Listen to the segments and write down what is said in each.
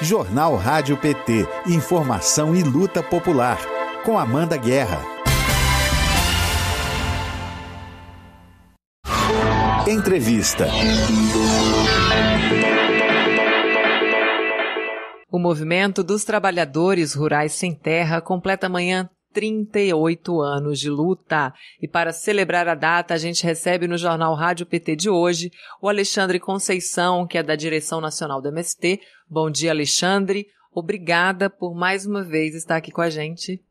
Jornal Rádio PT. Informação e luta popular. Com Amanda Guerra. Entrevista. O movimento dos trabalhadores rurais sem terra completa amanhã 38 anos de luta. E para celebrar a data, a gente recebe no Jornal Rádio PT de hoje o Alexandre Conceição, que é da direção nacional do MST. Bom dia, Alexandre. Obrigada por mais uma vez estar aqui com a gente.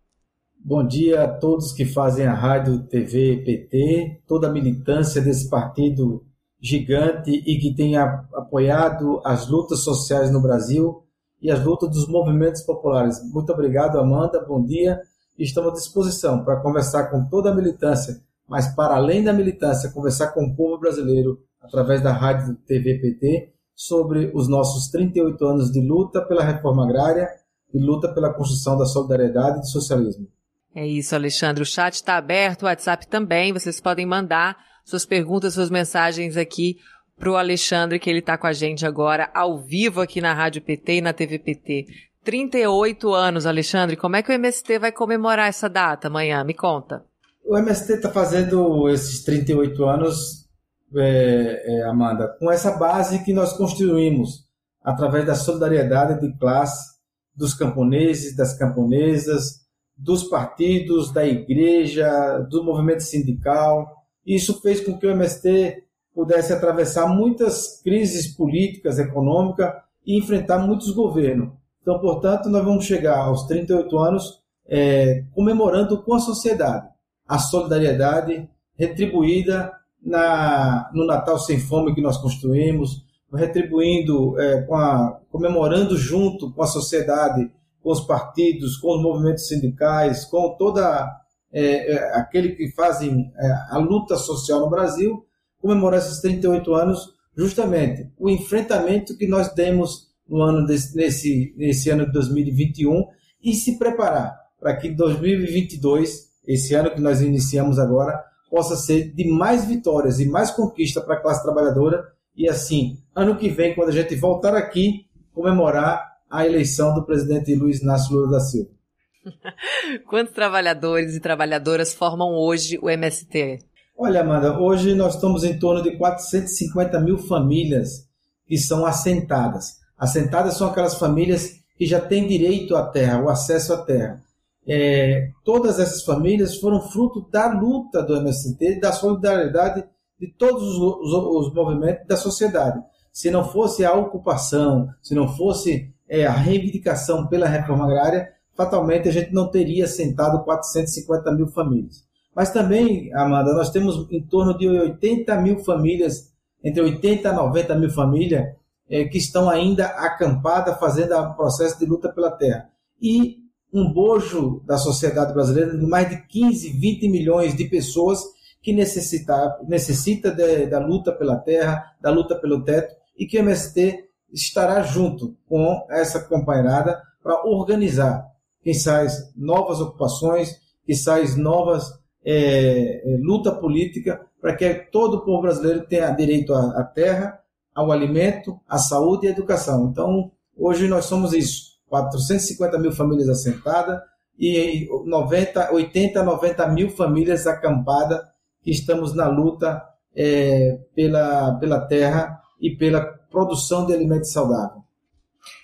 Bom dia a todos que fazem a Rádio TV PT, toda a militância desse partido gigante e que tem apoiado as lutas sociais no Brasil e as lutas dos movimentos populares. Muito obrigado, Amanda. Bom dia e estamos à disposição para conversar com toda a militância, mas para além da militância, conversar com o povo brasileiro através da Rádio TV PT sobre os nossos 38 anos de luta pela reforma agrária e luta pela construção da solidariedade e do socialismo. É isso, Alexandre. O chat está aberto, o WhatsApp também. Vocês podem mandar suas perguntas, suas mensagens aqui para o Alexandre, que ele está com a gente agora, ao vivo aqui na Rádio PT e na TV PT. 38 anos, Alexandre. Como é que o MST vai comemorar essa data amanhã? Me conta. O MST está fazendo esses 38 anos, é, é, Amanda, com essa base que nós construímos através da solidariedade de classe dos camponeses, das camponesas, dos partidos, da igreja, do movimento sindical. Isso fez com que o MST pudesse atravessar muitas crises políticas, econômicas e enfrentar muitos governos. Então, portanto, nós vamos chegar aos 38 anos é, comemorando com a sociedade a solidariedade retribuída na, no Natal Sem Fome que nós construímos, retribuindo, é, com a, comemorando junto com a sociedade, com os partidos, com os movimentos sindicais, com toda é, é aquele que fazem é, a luta social no Brasil, comemorar esses 38 anos, justamente o enfrentamento que nós demos no ano desse, nesse, nesse ano de 2021 e se preparar para que 2022, esse ano que nós iniciamos agora, possa ser de mais vitórias e mais conquista para a classe trabalhadora e assim, ano que vem, quando a gente voltar aqui, comemorar a eleição do presidente Luiz Inácio Lula da Silva. Quantos trabalhadores e trabalhadoras formam hoje o MST? Olha, Amanda, hoje nós estamos em torno de 450 mil famílias que são assentadas. Assentadas são aquelas famílias que já têm direito à terra, o acesso à terra. É, todas essas famílias foram fruto da luta do MST, da solidariedade de todos os, os, os, movimentos da sociedade. Se não fosse a ocupação, se não fosse é, a reivindicação pela reforma agrária, fatalmente a gente não teria assentado 450 mil famílias. Mas também, Amanda, nós temos em torno de 80 mil famílias, entre 80 e 90 mil famílias, é, que estão ainda acampadas fazendo o processo de luta pela terra. E um bojo da sociedade brasileira de mais de 15, 20 milhões de pessoas que necessita, necessita de, da luta pela terra, da luta pelo teto, e que o MST estará junto com essa companheirada para organizar, quem sabe, novas ocupações, quem sabe, novas é, é, luta política, para que todo o povo brasileiro tenha direito à, à terra, ao alimento, à saúde e à educação. Então, hoje nós somos isso: 450 mil famílias assentadas e 90, 80, 90 mil famílias acampadas que estamos na luta é, pela, pela terra e pela produção de alimentos saudáveis.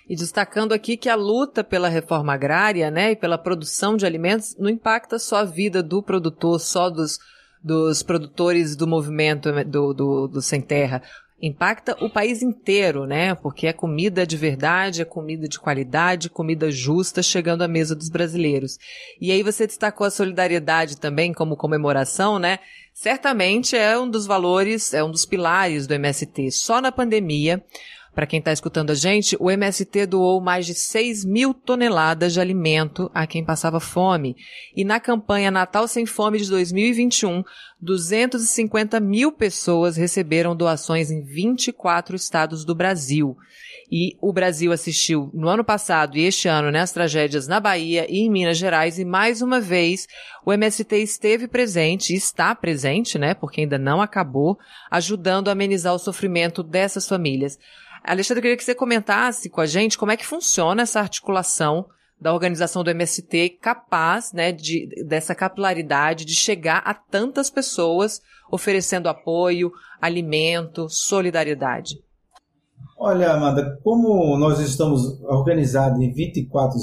E destacando aqui que a luta pela reforma agrária, né, e pela produção de alimentos não impacta só a vida do produtor, só dos, dos produtores do movimento do, do, do Sem Terra impacta o país inteiro, né? Porque é comida de verdade, é comida de qualidade, comida justa chegando à mesa dos brasileiros. E aí você destacou a solidariedade também como comemoração, né? Certamente é um dos valores, é um dos pilares do MST. Só na pandemia, para quem está escutando a gente, o MST doou mais de 6 mil toneladas de alimento a quem passava fome. E na campanha Natal Sem Fome de 2021, 250 mil pessoas receberam doações em 24 estados do Brasil. E o Brasil assistiu no ano passado e este ano né, as tragédias na Bahia e em Minas Gerais e mais uma vez o MST esteve presente está presente, né, porque ainda não acabou, ajudando a amenizar o sofrimento dessas famílias. Alexandre, eu queria que você comentasse com a gente como é que funciona essa articulação da organização do MST capaz né, de, dessa capilaridade de chegar a tantas pessoas oferecendo apoio, alimento, solidariedade? Olha, Amanda, como nós estamos organizados em 24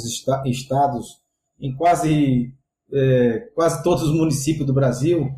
estados, em quase, é, quase todos os municípios do Brasil,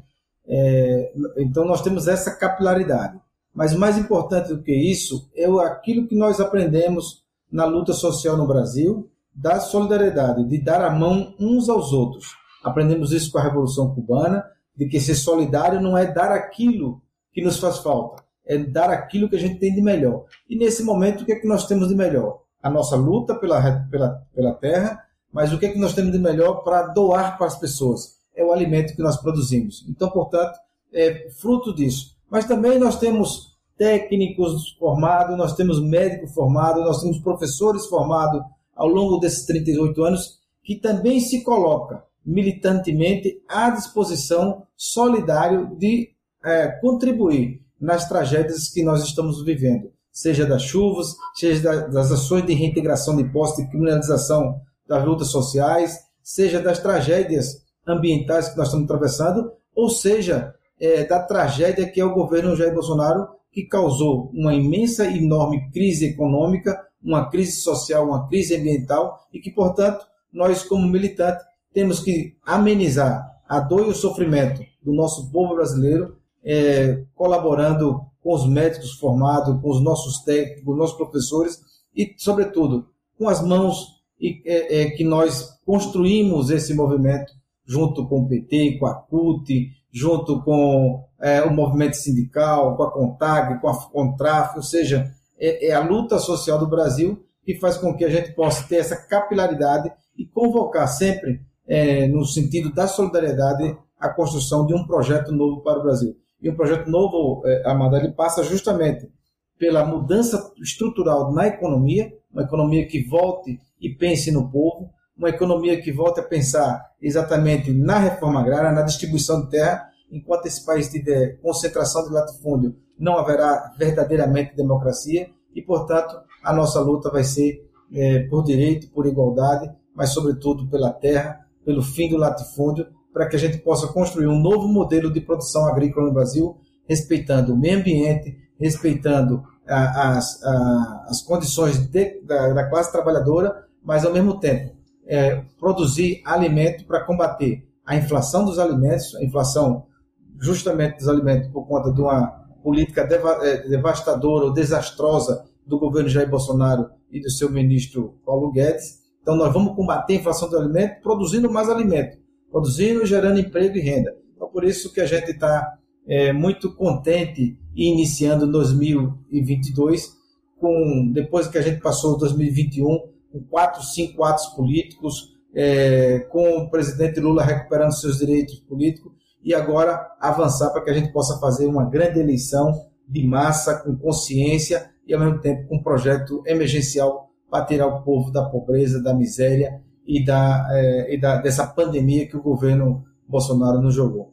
é, então nós temos essa capilaridade. Mas mais importante do que isso é aquilo que nós aprendemos na luta social no Brasil, da solidariedade, de dar a mão uns aos outros. Aprendemos isso com a Revolução Cubana, de que ser solidário não é dar aquilo que nos faz falta, é dar aquilo que a gente tem de melhor. E nesse momento, o que é que nós temos de melhor? A nossa luta pela, pela, pela terra, mas o que é que nós temos de melhor para doar para as pessoas? É o alimento que nós produzimos. Então, portanto, é fruto disso. Mas também nós temos técnicos formados, nós temos médicos formados, nós temos professores formados ao longo desses 38 anos, que também se coloca militantemente à disposição solidário de é, contribuir nas tragédias que nós estamos vivendo, seja das chuvas, seja das ações de reintegração de postos, de criminalização das lutas sociais, seja das tragédias ambientais que nós estamos atravessando, ou seja, é, da tragédia que é o governo Jair Bolsonaro, que causou uma imensa e enorme crise econômica, uma crise social, uma crise ambiental e que, portanto, nós, como militantes, temos que amenizar a dor e o sofrimento do nosso povo brasileiro, é, colaborando com os médicos formados, com os nossos técnicos, com os nossos professores e, sobretudo, com as mãos e, é, é, que nós construímos esse movimento junto com o PT, com a CUT, junto com é, o movimento sindical, com a CONTAG, com a CONTRAF, ou seja, é, é a luta social do Brasil que faz com que a gente possa ter essa capilaridade e convocar sempre, é, no sentido da solidariedade, a construção de um projeto novo para o Brasil. E um projeto novo, é, Amanda, ele passa justamente pela mudança estrutural na economia, uma economia que volte e pense no povo, uma economia que volte a pensar exatamente na reforma agrária, na distribuição de terra, enquanto esse país tiver concentração de latifúndio, não haverá verdadeiramente democracia e, portanto, a nossa luta vai ser é, por direito, por igualdade, mas, sobretudo, pela terra, pelo fim do latifúndio, para que a gente possa construir um novo modelo de produção agrícola no Brasil, respeitando o meio ambiente, respeitando a, as, a, as condições de, da, da, classe trabalhadora, mas, ao mesmo tempo, é, produzir alimento para combater a inflação dos alimentos, a inflação justamente dos alimentos por conta de uma política é, devastadora ou desastrosa do governo Jair Bolsonaro e do seu ministro Paulo Guedes. Então, nós vamos combater a inflação do alimento produzindo mais alimento, produzindo e gerando emprego e renda. Então, por isso que a gente está é, muito contente e iniciando 2022, com, depois que a gente passou 2021, com quatro, cinco atos políticos, é, com o presidente Lula recuperando seus direitos políticos, e agora avançar para que a gente possa fazer uma grande eleição de massa, com consciência e, ao mesmo tempo, com um projeto emergencial para tirar o povo da pobreza, da miséria e, da, é, e da, dessa pandemia que o governo Bolsonaro nos jogou.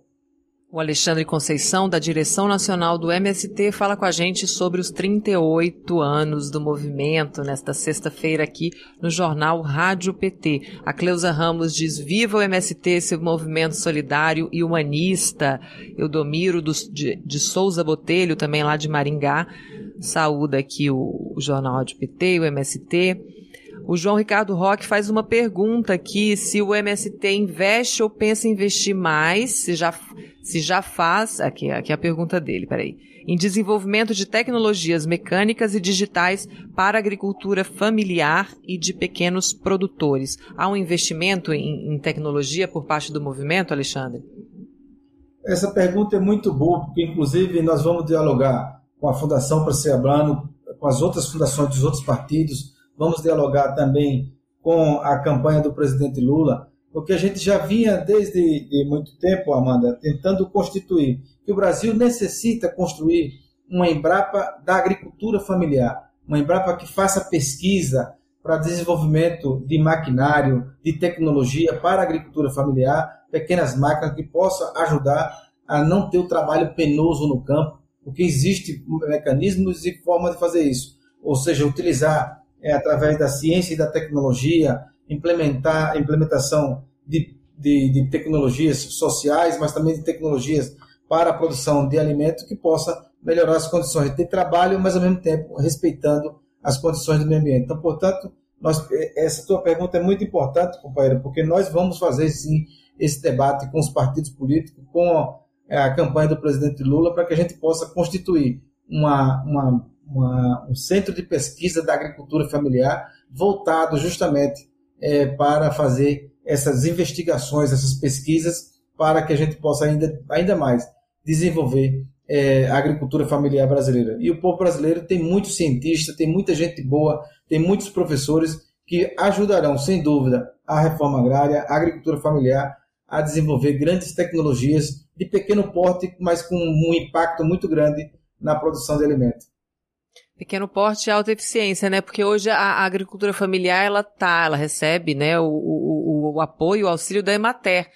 O Alexandre Conceição, da direção nacional do MST, fala com a gente sobre os 38 anos do movimento nesta sexta-feira aqui no jornal Rádio PT. A Cleusa Ramos diz: Viva o MST, seu movimento solidário e humanista. Eudomiro dos, de, de Souza Botelho, também lá de Maringá, saúda aqui o, o jornal Rádio PT, o MST. O João Ricardo Roque faz uma pergunta aqui se o MST investe ou pensa em investir mais, se já, se já faz, aqui, aqui é a pergunta dele, peraí, em desenvolvimento de tecnologias mecânicas e digitais para agricultura familiar e de pequenos produtores. Há um investimento em, em tecnologia por parte do movimento, Alexandre? Essa pergunta é muito boa, porque inclusive nós vamos dialogar com a Fundação para ser Abrano, com as outras fundações dos outros partidos, vamos dialogar também com a campanha do presidente Lula, porque a gente já vinha desde de muito tempo, Amanda, tentando constituir que o Brasil necessita construir uma Embrapa da agricultura familiar, uma Embrapa que faça pesquisa para desenvolvimento de maquinário, de tecnologia para a agricultura familiar, pequenas máquinas que possa ajudar a não ter o trabalho penoso no campo, porque existe mecanismos e formas de fazer isso ou seja, utilizar é, através da ciência e da tecnologia, implementar implementação de, de, de tecnologias sociais, mas também de tecnologias para a produção de alimento que possa melhorar as condições de trabalho, mas ao mesmo tempo respeitando as condições do meio ambiente. Então, portanto, nós, essa tua pergunta é muito importante, companheiro, porque nós vamos fazer sim esse debate com os partidos políticos, com a campanha do presidente Lula, para que a gente possa constituir uma, uma, uma, um centro de pesquisa da agricultura familiar voltado justamente é, para fazer essas investigações, essas pesquisas, para que a gente possa ainda, ainda mais desenvolver é, a agricultura familiar brasileira. E o povo brasileiro tem muitos cientistas, tem muita gente boa, tem muitos professores que ajudarão, sem dúvida, a reforma agrária, a agricultura familiar a desenvolver grandes tecnologias de pequeno porte, mas com um impacto muito grande na produção de alimentos. Pequeno porte e alta eficiência, né? Porque hoje a, agricultura familiar ela tá, ela recebe, né, o, o, o apoio, o auxílio da Emater,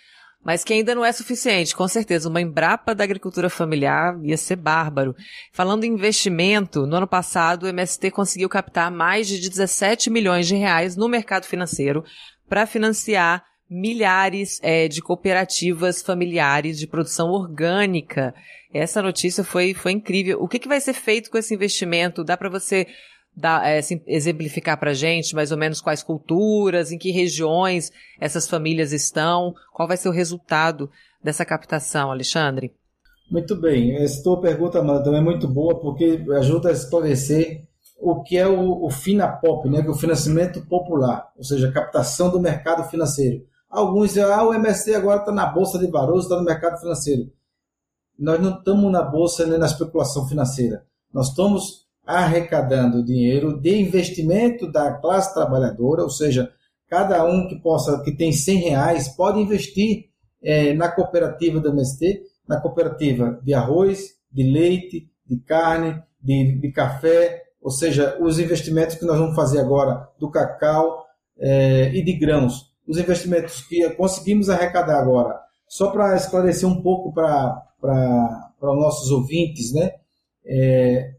mas que ainda não é suficiente. Com certeza, uma Embrapa da agricultura familiar ia ser bárbaro. Falando em investimento, no ano passado o MST conseguiu captar mais de 17 milhões de reais no mercado financeiro para financiar milhares é, de cooperativas familiares de produção orgânica. Essa notícia foi, foi incrível. O que, que vai ser feito com esse investimento? Dá para você dar, é, exemplificar para gente mais ou menos quais culturas, em que regiões essas famílias estão? Qual vai ser o resultado dessa captação, Alexandre? Muito bem. Essa tua pergunta, também é muito boa porque ajuda a esclarecer o que é o, o FINAPOP, né, que é o financiamento popular, ou seja, a captação do mercado financeiro. Alguns dizem, ah, o MSC agora está na Bolsa de Valores, está no mercado financeiro. Nós não estamos na Bolsa nem na especulação financeira. Nós estamos arrecadando dinheiro de investimento da classe trabalhadora, ou seja, cada um que possa, que tem 100 reais, pode investir é, na cooperativa do MST, na cooperativa de arroz, de leite, de carne, de, de café, ou seja, os investimentos que nós vamos fazer agora do cacau é, e de grãos os investimentos que conseguimos arrecadar agora, só para esclarecer um pouco para os nossos ouvintes, né? É,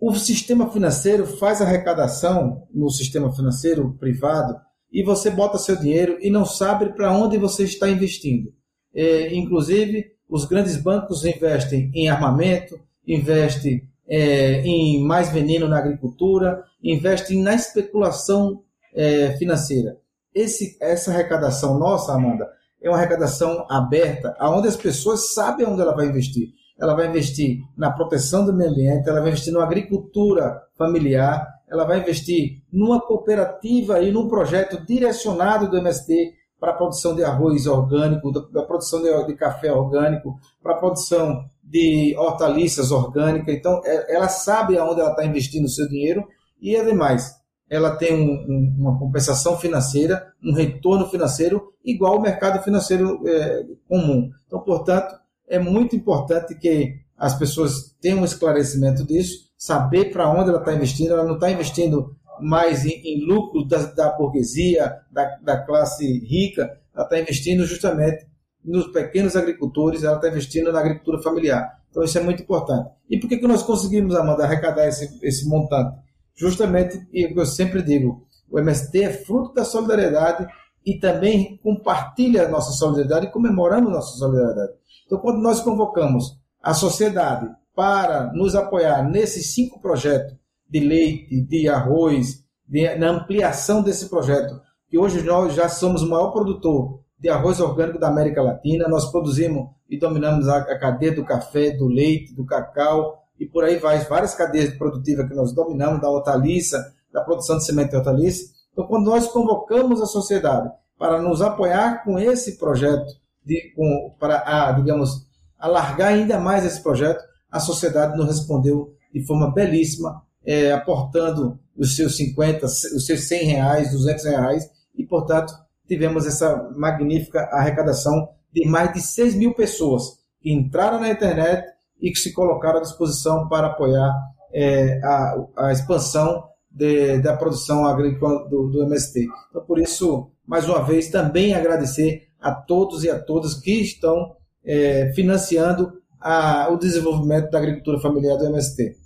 o sistema financeiro faz arrecadação no sistema financeiro privado e você bota seu dinheiro e não sabe para onde você está investindo. É, inclusive, os grandes bancos investem em armamento, investem é, em mais veneno na agricultura, investem na especulação é, financeira esse, essa arrecadação nossa, Amanda, é uma arrecadação aberta, onde as pessoas sabem onde ela vai investir. Ela vai investir na proteção do meio ambiente, ela vai investir na agricultura familiar, ela vai investir numa cooperativa e num projeto direcionado do MST para a produção de arroz orgânico, da produção de, de café orgânico, para a produção de hortaliças orgânicas. Então, é, ela sabe aonde ela está investindo o seu dinheiro e, ademais, ela tem um, um, uma compensação financeira, um retorno financeiro igual ao mercado financeiro é, comum. Então, portanto, é muito importante que as pessoas tenham um esclarecimento disso, saber para onde ela está investindo. Ela não está investindo mais em, em lucro da, da burguesia, da, da, classe rica, ela está investindo justamente nos pequenos agricultores, ela está investindo na agricultura familiar. Então, isso é muito importante. E por que, que nós conseguimos, Amanda, arrecadar esse, esse montante? Justamente, e eu sempre digo, o MST é fruto da solidariedade e também compartilha a nossa solidariedade e comemoramos nossa solidariedade. Então, quando nós convocamos a sociedade para nos apoiar nesses cinco projetos de leite, de arroz, de, na ampliação desse projeto, que hoje nós já somos o maior produtor de arroz orgânico da América Latina, nós produzimos e dominamos a, a cadeia do café, do leite, do cacau, e por aí vai, várias cadeias produtivas que nós dominamos, da hortaliça, da produção de semente de hortaliça. Então, quando nós convocamos a sociedade para nos apoiar com esse projeto, de, com, para, a, digamos, alargar ainda mais esse projeto, a sociedade nos respondeu de forma belíssima, é, aportando os seus 50, os seus 100 reais, 200 reais, e, portanto, tivemos essa magnífica arrecadação de mais de 6 mil pessoas que entraram na internet e que se colocaram à disposição para apoiar é, a, a, expansão de, da produção agrícola do, do, MST. Então, por isso, mais uma vez, também agradecer a todos e a todas que estão é, financiando a, o desenvolvimento da agricultura familiar do MST.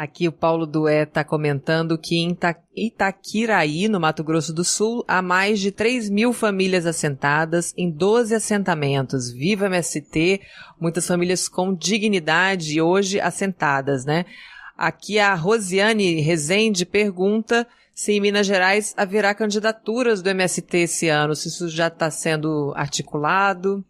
Aqui o Paulo Dué está comentando que em Itaquiraí, no Mato Grosso do Sul, há mais de 3 mil famílias assentadas em 12 assentamentos. Viva MST, muitas famílias com dignidade hoje assentadas, né? Aqui a Rosiane Rezende pergunta se em Minas Gerais haverá candidaturas do MST esse ano, se isso já está sendo articulado.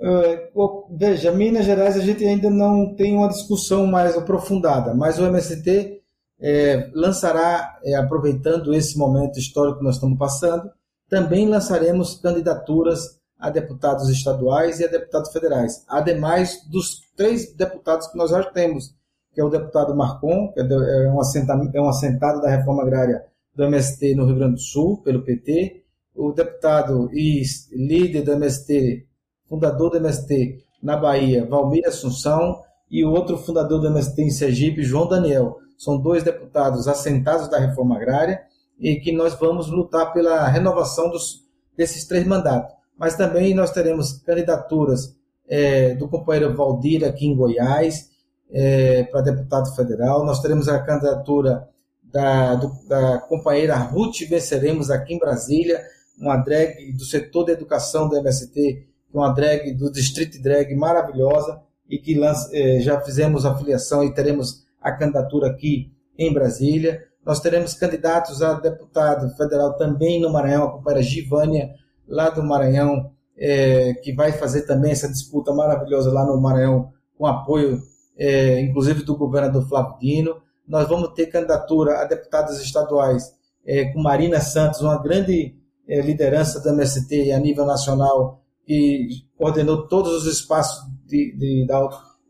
Uh, veja, Minas Gerais a gente ainda não tem uma discussão mais aprofundada, mas o MST é, lançará, é, aproveitando esse momento histórico que nós estamos passando, também lançaremos candidaturas a deputados estaduais e a deputados federais, ademais dos três deputados que nós já temos, que é o deputado Marcon, que é, é um, assentado, é um assentado da reforma agrária do MST no Rio Grande do Sul, pelo PT, o deputado e líder do MST fundador do MST na Bahia, Valmir Assunção, e o outro fundador do MST em Sergipe, João Daniel. São dois deputados assentados da reforma agrária e que nós vamos lutar pela renovação dos, desses três mandatos. Mas também nós teremos candidaturas é, do companheiro Valdir aqui em Goiás, é, para deputado federal. Nós teremos a candidatura da, do, da companheira Ruth Venceremos aqui em Brasília, uma drag do setor da educação do MST uma drag do Street Drag maravilhosa e que lança, eh, já fizemos a filiação e teremos a candidatura aqui em Brasília. Nós teremos candidatos a deputado federal também no Maranhão, a companheira Givânia, lá do Maranhão, eh, que vai fazer também essa disputa maravilhosa lá no Maranhão, com apoio, eh, inclusive, do governador Flávio Dino. Nós vamos ter candidatura a deputados estaduais com Marina Santos, uma grande liderança da MST a nível nacional, que coordenou todos os espaços de, de,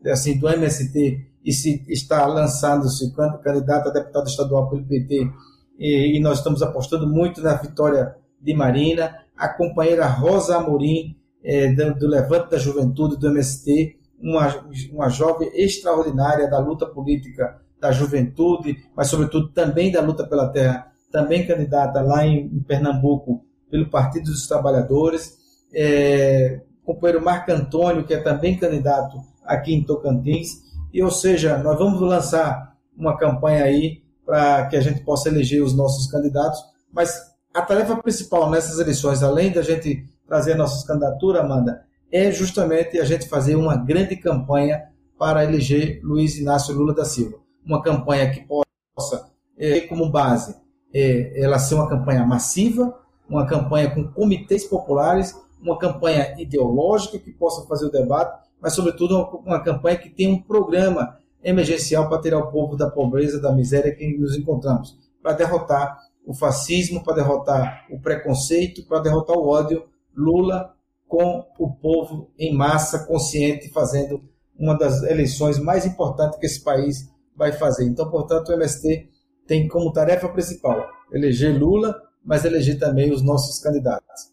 de, assim, do MST e se está lançando-se candidato a deputado estadual pelo PT e, e, nós estamos apostando muito na vitória de Marina, a companheira Rosa Amorim é, do, do Levante da Juventude do MST, uma, uma jovem extraordinária da luta política da juventude, mas sobretudo também da luta pela terra, também candidata lá em, em Pernambuco pelo Partido dos Trabalhadores é, o companheiro Marco Antônio, que é também candidato aqui em Tocantins. E, ou seja, nós vamos lançar uma campanha aí para que a gente possa eleger os nossos candidatos. Mas a tarefa principal nessas eleições, além da gente trazer a nossa candidatura, Amanda, é justamente a gente fazer uma grande campanha para eleger Luiz Inácio Lula da Silva. Uma campanha que possa ter é, como base é, ela ser uma campanha massiva, uma campanha com comitês populares uma campanha ideológica que possa fazer o debate, mas, sobretudo, uma, campanha que tenha um programa emergencial para tirar o povo da pobreza, da miséria que nos encontramos, para derrotar o fascismo, para derrotar o preconceito, para derrotar o ódio. Lula com o povo em massa, consciente, fazendo uma das eleições mais importantes que esse país vai fazer. Então, portanto, o MST tem como tarefa principal eleger Lula, mas eleger também os nossos candidatos.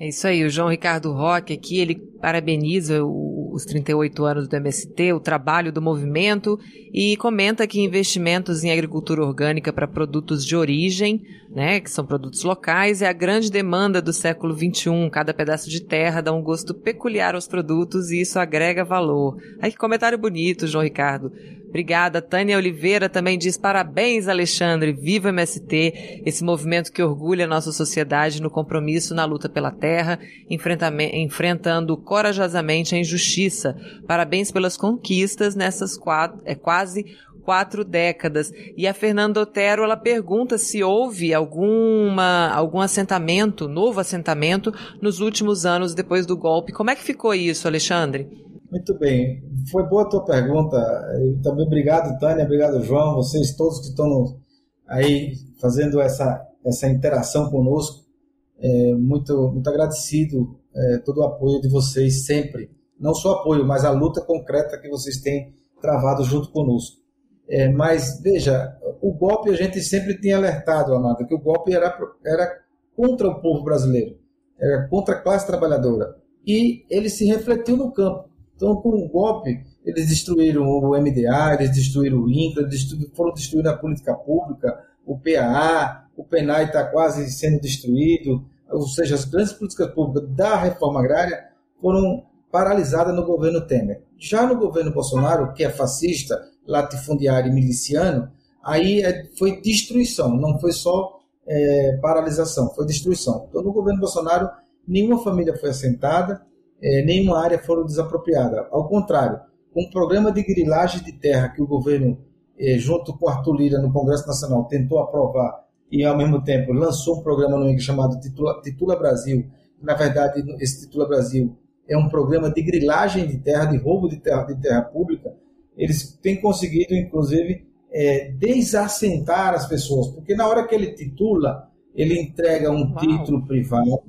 É isso aí, o João Ricardo Roque aqui, ele parabeniza o, os 38 anos do MST, o trabalho do movimento e comenta que investimentos em agricultura orgânica para produtos de origem, né, que são produtos locais, é a grande demanda do século XXI. Cada pedaço de terra dá um gosto peculiar aos produtos e isso agrega valor. Ai, que comentário bonito, João Ricardo. Obrigada. Tânia Oliveira também diz parabéns, Alexandre. Viva MST, esse movimento que orgulha a nossa sociedade no compromisso na luta pela terra, enfrentando corajosamente a injustiça. Parabéns pelas conquistas nessas quatro, é, quase quatro décadas. E a Fernanda Otero, ela pergunta se houve alguma, algum assentamento, novo assentamento, nos últimos anos depois do golpe. Como é que ficou isso, Alexandre? Muito bem. Foi boa a tua pergunta. E também obrigado, Tânia, obrigado, João, vocês todos que estão aí fazendo essa, essa interação conosco. É, muito, muito agradecido é, todo o apoio de vocês sempre. Não só apoio, mas a luta concreta que vocês têm travado junto conosco. É, mas, veja, o golpe a gente sempre tinha alertado, Amanda, que o golpe era, era contra o povo brasileiro, era contra a classe trabalhadora. E ele se refletiu no campo. Então, com o golpe, eles destruíram o MDA, eles destruíram o INCRA, foram destruindo a política pública, o PAA, o PENAI está quase sendo destruído, ou seja, as grandes políticas públicas da reforma agrária foram paralisadas no governo Temer. Já no governo Bolsonaro, que é fascista, latifundiário e miliciano, aí é, foi destruição, não foi só é, paralisação, foi destruição. Então, no governo Bolsonaro, nenhuma família foi assentada, é, nenhuma área foi desapropriada. Ao contrário, com um programa de grilagem de terra que o governo, é, junto com Arthur Lira no Congresso Nacional, tentou aprovar e, ao mesmo tempo, lançou um programa no INCA chamado Titula, Titula Brasil. Na verdade, esse Titula Brasil é um programa de grilagem de terra, de roubo de terra, de terra pública. Eles têm conseguido, inclusive, é, desassentar as pessoas, porque na hora que ele titula, ele entrega um Uau. título privado,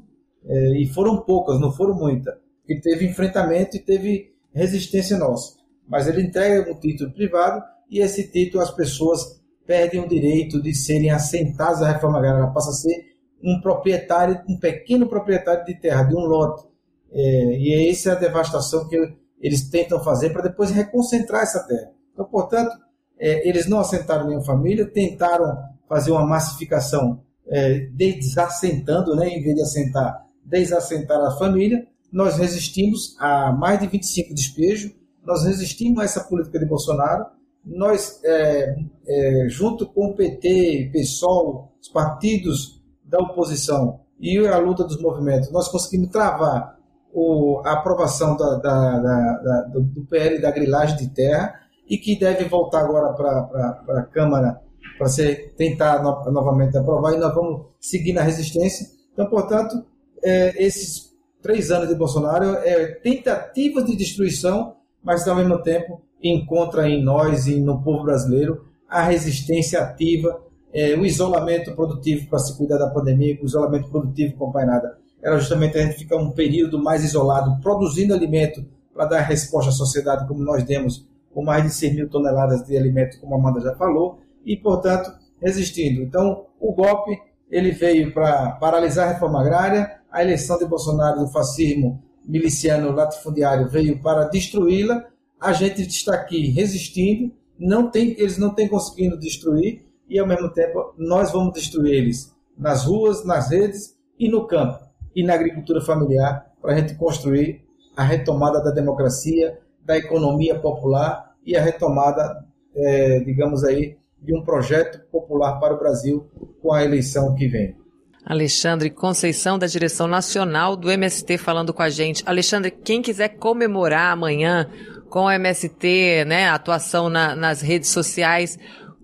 é, e foram poucas, não foram muitas, que teve enfrentamento e teve resistência nossa. Mas ele entrega um título privado e esse título as pessoas perdem o direito de serem assentadas à reforma agrária, ela passa a ser um proprietário, um pequeno proprietário de terra, de um lote. É, e essa é a devastação que eles tentam fazer para depois reconcentrar essa terra. Então, portanto, é, eles não assentaram nenhuma família, tentaram fazer uma massificação é, desassentando, né, em vez de assentar, desassentar a família. Nós resistimos a mais de 25 despejos, nós resistimos a essa política de Bolsonaro. Nós, é, é, junto com o PT, PSOL, os partidos da oposição e a luta dos movimentos, nós conseguimos travar o, a aprovação da, da, da, do, PL da grilagem de terra e que deve voltar agora para a Câmara para ser tentar no, novamente aprovar e nós vamos seguir na resistência. Então, portanto, é, esses três anos de Bolsonaro é tentativa de destruição, mas ao mesmo tempo encontra em nós e no povo brasileiro a resistência ativa, é, o isolamento produtivo para se cuidar da pandemia, o isolamento produtivo acompanhada era justamente a gente ficar um período mais isolado, produzindo alimento para dar resposta à sociedade como nós demos com mais de 100 mil toneladas de alimento, como a Amanda já falou, e, portanto, resistindo. Então, o golpe ele veio para paralisar a reforma agrária, a eleição de Bolsonaro do fascismo miliciano latifundiário veio para destruí-la, a gente está aqui resistindo, não tem, eles não têm conseguido destruir, e ao mesmo tempo nós vamos destruir eles nas ruas, nas redes e no campo, e na agricultura familiar, para a gente construir a retomada da democracia, da economia popular e a retomada, é, digamos aí, de um projeto popular para o Brasil com a eleição que vem. Alexandre Conceição, da direção nacional do MST, falando com a gente. Alexandre, quem quiser comemorar amanhã com o MST, né, a atuação na, nas redes sociais,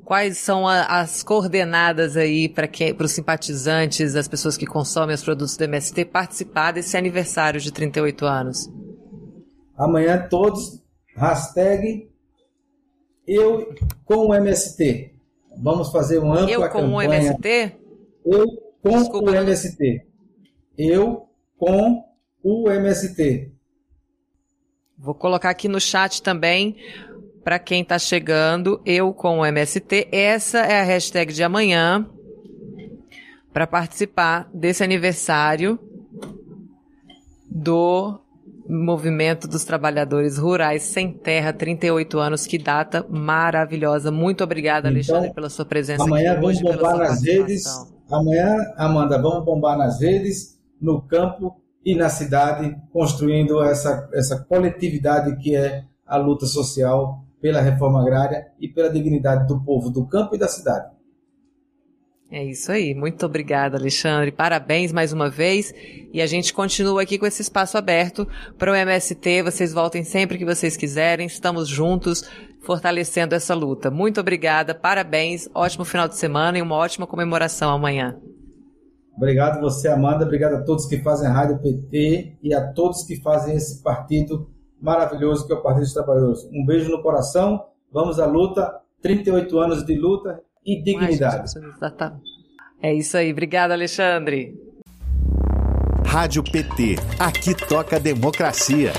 quais são a, as coordenadas aí para os simpatizantes, as pessoas que consomem os produtos do MST, participar desse aniversário de 38 anos? Amanhã todos, hashtag eu com o MST. Vamos fazer uma ampla eu com campanha. o MST? Eu com Desculpa, o MST. Eu com o MST. Vou colocar aqui no chat também para quem está chegando, eu com o MST. Essa é a hashtag de amanhã para participar desse aniversário do Movimento dos Trabalhadores Rurais Sem Terra, 38 anos, que data maravilhosa. Muito obrigada, então, Alexandre, pela sua presença amanhã aqui vamos hoje, bombar nas redes. Amanhã, Amanda, vamos bombar nas redes, no campo e na cidade, construindo essa, essa coletividade que é a luta social pela reforma agrária e pela dignidade do povo do campo e da cidade. É isso aí. Muito obrigada, Alexandre. Parabéns mais uma vez. E a gente continua aqui com esse espaço aberto para o MST. Vocês voltem sempre que vocês quiserem. Estamos juntos fortalecendo essa luta. Muito obrigada. Parabéns. Ótimo final de semana e uma ótima comemoração amanhã. Obrigado você, Amanda. Obrigado a todos que fazem a Rádio PT e a todos que fazem esse partido maravilhoso que é o Partido dos Trabalhadores. Um beijo no coração. Vamos à luta. 38 anos de luta e dignidade. É isso aí. Obrigada, Alexandre. Rádio PT. Aqui toca democracia.